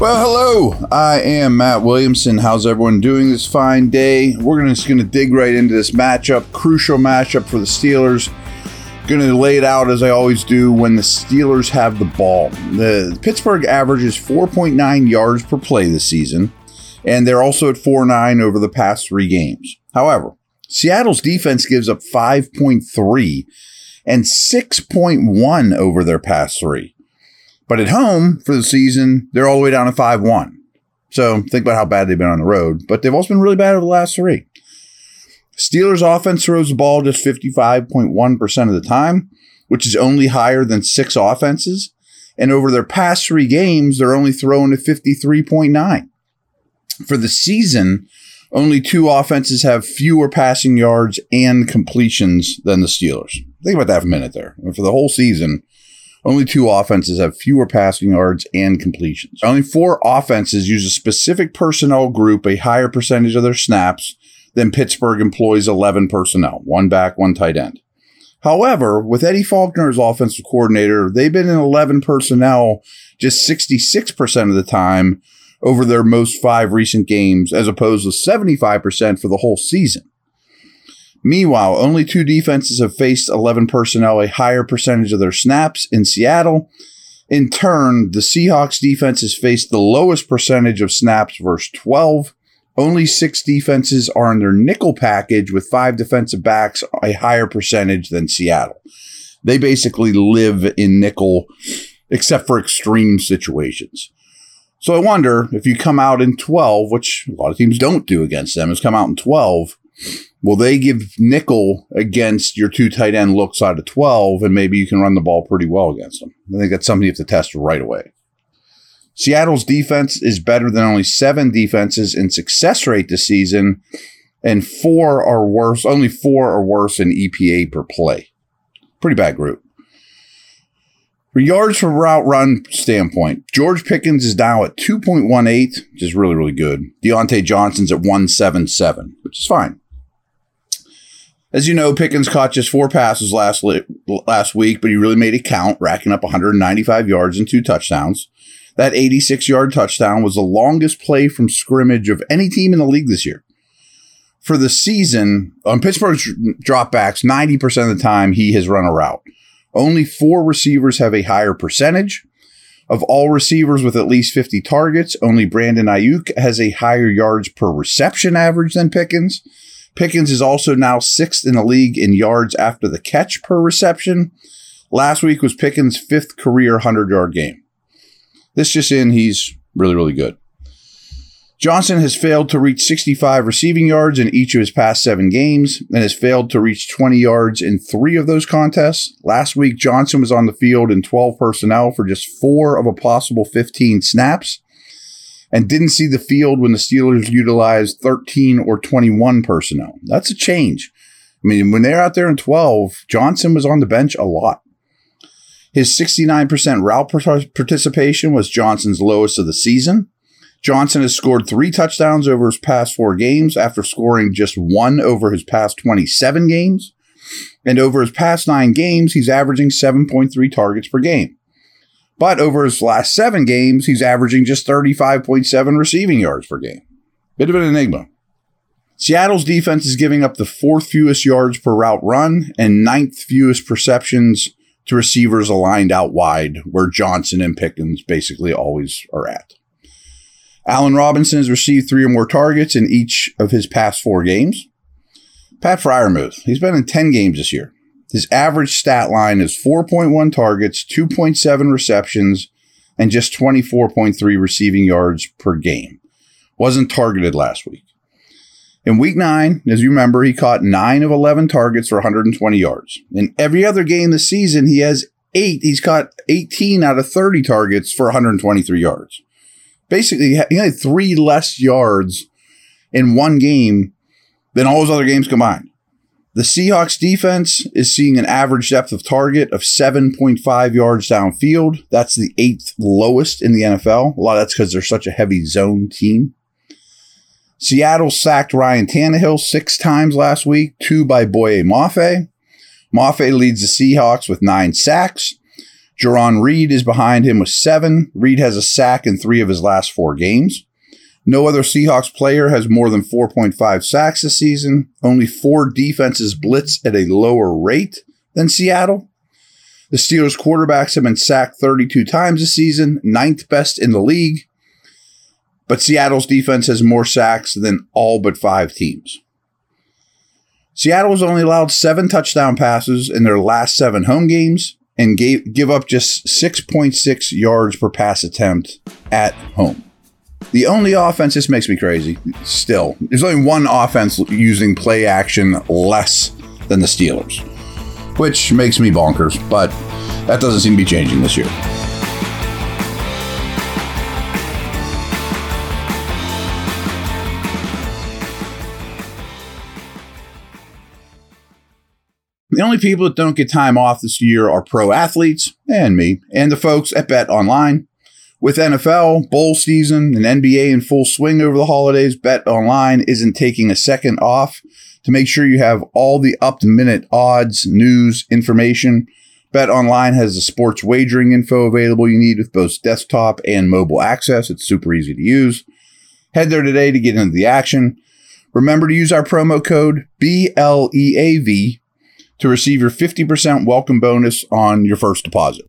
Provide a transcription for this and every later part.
Well, hello. I am Matt Williamson. How's everyone doing this fine day? We're just going to dig right into this matchup, crucial matchup for the Steelers. Going to lay it out as I always do when the Steelers have the ball. The Pittsburgh averages 4.9 yards per play this season, and they're also at 4.9 over the past three games. However, Seattle's defense gives up 5.3 and 6.1 over their past three. But at home for the season, they're all the way down to 5 1. So think about how bad they've been on the road, but they've also been really bad over the last three. Steelers offense throws the ball just 55.1% of the time, which is only higher than six offenses. And over their past three games, they're only throwing at 53.9. For the season, only two offenses have fewer passing yards and completions than the Steelers. Think about that for a minute there. For the whole season, only two offenses have fewer passing yards and completions. Only four offenses use a specific personnel group a higher percentage of their snaps than Pittsburgh employs 11 personnel, one back, one tight end. However, with Eddie Faulkner as offensive coordinator, they've been in 11 personnel just 66% of the time over their most five recent games, as opposed to 75% for the whole season. Meanwhile, only two defenses have faced 11 personnel a higher percentage of their snaps in Seattle. In turn, the Seahawks defense has faced the lowest percentage of snaps versus 12. Only six defenses are in their nickel package with five defensive backs a higher percentage than Seattle. They basically live in nickel except for extreme situations. So I wonder if you come out in 12, which a lot of teams don't do against them, is come out in 12, will they give nickel against your two tight end looks out of 12 and maybe you can run the ball pretty well against them? I think that's something you have to test right away. Seattle's defense is better than only seven defenses in success rate this season, and four are worse, only four are worse in EPA per play. Pretty bad group. For yards from route run standpoint, George Pickens is now at 2.18, which is really, really good. Diontae Johnson's at 177, which is fine. As you know, Pickens caught just four passes last li- last week, but he really made it count, racking up 195 yards and two touchdowns. That 86 yard touchdown was the longest play from scrimmage of any team in the league this year. For the season, on Pittsburgh's dropbacks, 90% of the time he has run a route. Only four receivers have a higher percentage. Of all receivers with at least 50 targets, only Brandon Aiyuk has a higher yards per reception average than Pickens. Pickens is also now sixth in the league in yards after the catch per reception. Last week was Pickens' fifth career 100 yard game. This just in, he's really, really good. Johnson has failed to reach 65 receiving yards in each of his past seven games and has failed to reach 20 yards in three of those contests. Last week, Johnson was on the field in 12 personnel for just four of a possible 15 snaps and didn't see the field when the Steelers utilized 13 or 21 personnel. That's a change. I mean, when they're out there in 12, Johnson was on the bench a lot. His 69% route participation was Johnson's lowest of the season. Johnson has scored three touchdowns over his past four games after scoring just one over his past 27 games. And over his past nine games, he's averaging 7.3 targets per game. But over his last seven games, he's averaging just 35.7 receiving yards per game. Bit of an enigma. Seattle's defense is giving up the fourth fewest yards per route run and ninth fewest perceptions to receivers aligned out wide, where Johnson and Pickens basically always are at. Allen Robinson has received three or more targets in each of his past four games. Pat Freiermuth, he's been in 10 games this year. His average stat line is 4.1 targets, 2.7 receptions, and just 24.3 receiving yards per game. Wasn't targeted last week. In week nine, as you remember, he caught nine of 11 targets for 120 yards. In every other game this season, he has eight. He's caught 18 out of 30 targets for 123 yards. Basically, he had three less yards in one game than all those other games combined. The Seahawks defense is seeing an average depth of target of 7.5 yards downfield. That's the eighth lowest in the NFL. A lot of that's because they're such a heavy zone team. Seattle sacked Ryan Tannehill six times last week, two by Boye Mafe. Mafe leads the Seahawks with nine sacks. Jarran Reed is behind him with seven. Reed has a sack in three of his last four games. No other Seahawks player has more than 4.5 sacks this season. Only four defenses blitz at a lower rate than Seattle. The Steelers quarterbacks have been sacked 32 times this season, ninth best in the league. But Seattle's defense has more sacks than all but five teams. Seattle has only allowed seven touchdown passes in their last seven home games and gave, give up just 6.6 yards per pass attempt at home. The only offense, this makes me crazy still, there's only one offense using play action less than the Steelers, which makes me bonkers, but that doesn't seem to be changing this year. The only people that don't get time off this year are pro athletes and me and the folks at Bet Online. With NFL, bowl season, and NBA in full swing over the holidays, Bet Online isn't taking a second off to make sure you have all the up to minute odds, news, information. Bet Online has the sports wagering info available you need with both desktop and mobile access. It's super easy to use. Head there today to get into the action. Remember to use our promo code BLEAV to receive your 50% welcome bonus on your first deposit.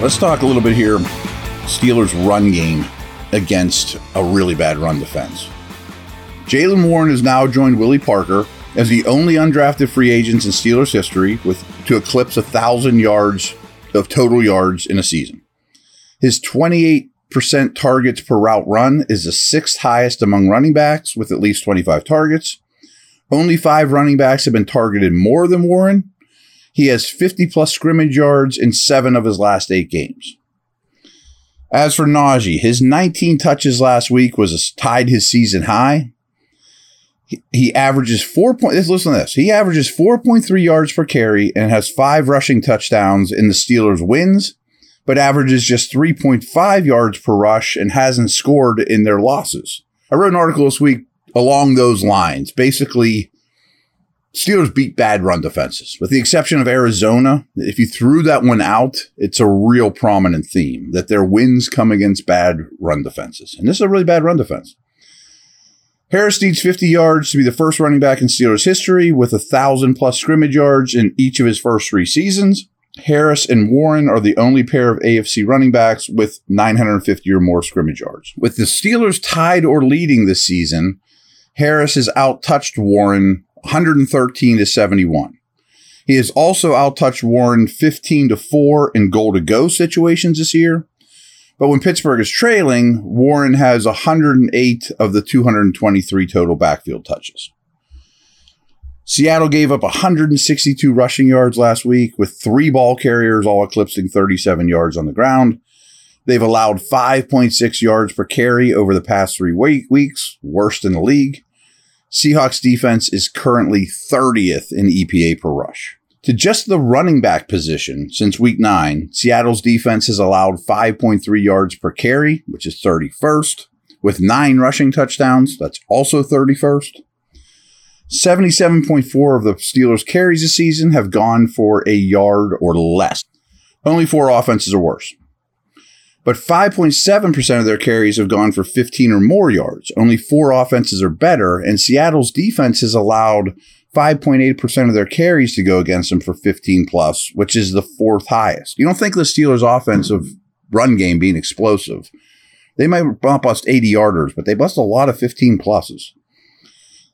Let's talk a little bit here Steelers' run game against a really bad run defense. Jaylen Warren has now joined Willie Parker as the only undrafted free agents in Steelers history with to eclipse a thousand yards of total yards in a season. His 28% targets per route run is the sixth highest among running backs with at least 25 targets. Only five running backs have been targeted more than Warren. He has 50 plus scrimmage yards in seven of his last eight games. As for Najee, his 19 touches last week was tied his season high. He, he averages four point. Listen to this. He averages 4.3 yards per carry and has five rushing touchdowns in the Steelers' wins, but averages just 3.5 yards per rush and hasn't scored in their losses. I wrote an article this week along those lines. Basically, Steelers beat bad run defenses, with the exception of Arizona. If you threw that one out, it's a real prominent theme that their wins come against bad run defenses. And this is a really bad run defense. Harris needs 50 yards to be the first running back in Steelers history with a thousand plus scrimmage yards in each of his first three seasons. Harris and Warren are the only pair of AFC running backs with 950 or more scrimmage yards. With the Steelers tied or leading this season, Harris has outtouched Warren 113 to 71. He has also outtouched Warren 15 to 4 in goal to go situations this year. But when Pittsburgh is trailing, Warren has 108 of the 223 total backfield touches. Seattle gave up 162 rushing yards last week with three ball carriers all eclipsing 37 yards on the ground. They've allowed 5.6 yards per carry over the past three week- weeks, worst in the league. Seahawks defense is currently 30th in EPA per rush. To just the running back position since week nine, Seattle's defense has allowed 5.3 yards per carry, which is 31st, with nine rushing touchdowns. That's also 31st. 77.4 of the Steelers' carries this season have gone for a yard or less. Only four offenses are worse. But 5.7% of their carries have gone for 15 or more yards. Only four offenses are better, and Seattle's defense has allowed 5.8% of their carries to go against them for 15 plus, which is the fourth highest. You don't think the Steelers' offensive run game being explosive. They might bust 80 yarders, but they bust a lot of 15 pluses.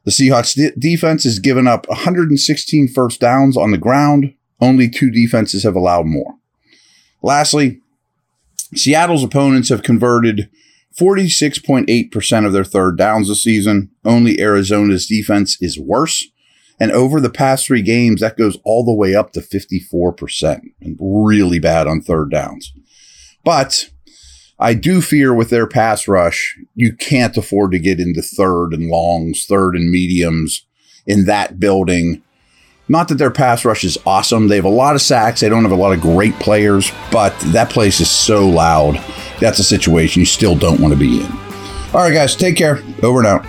The Seahawks de- defense has given up 116 first downs on the ground. Only two defenses have allowed more. Lastly, Seattle's opponents have converted 46.8% of their third downs this season. Only Arizona's defense is worse. And over the past three games, that goes all the way up to 54% and really bad on third downs. But I do fear with their pass rush, you can't afford to get into third and longs, third and mediums in that building. Not that their pass rush is awesome. They have a lot of sacks. They don't have a lot of great players, but that place is so loud. That's a situation you still don't want to be in. All right, guys, take care. Over and out.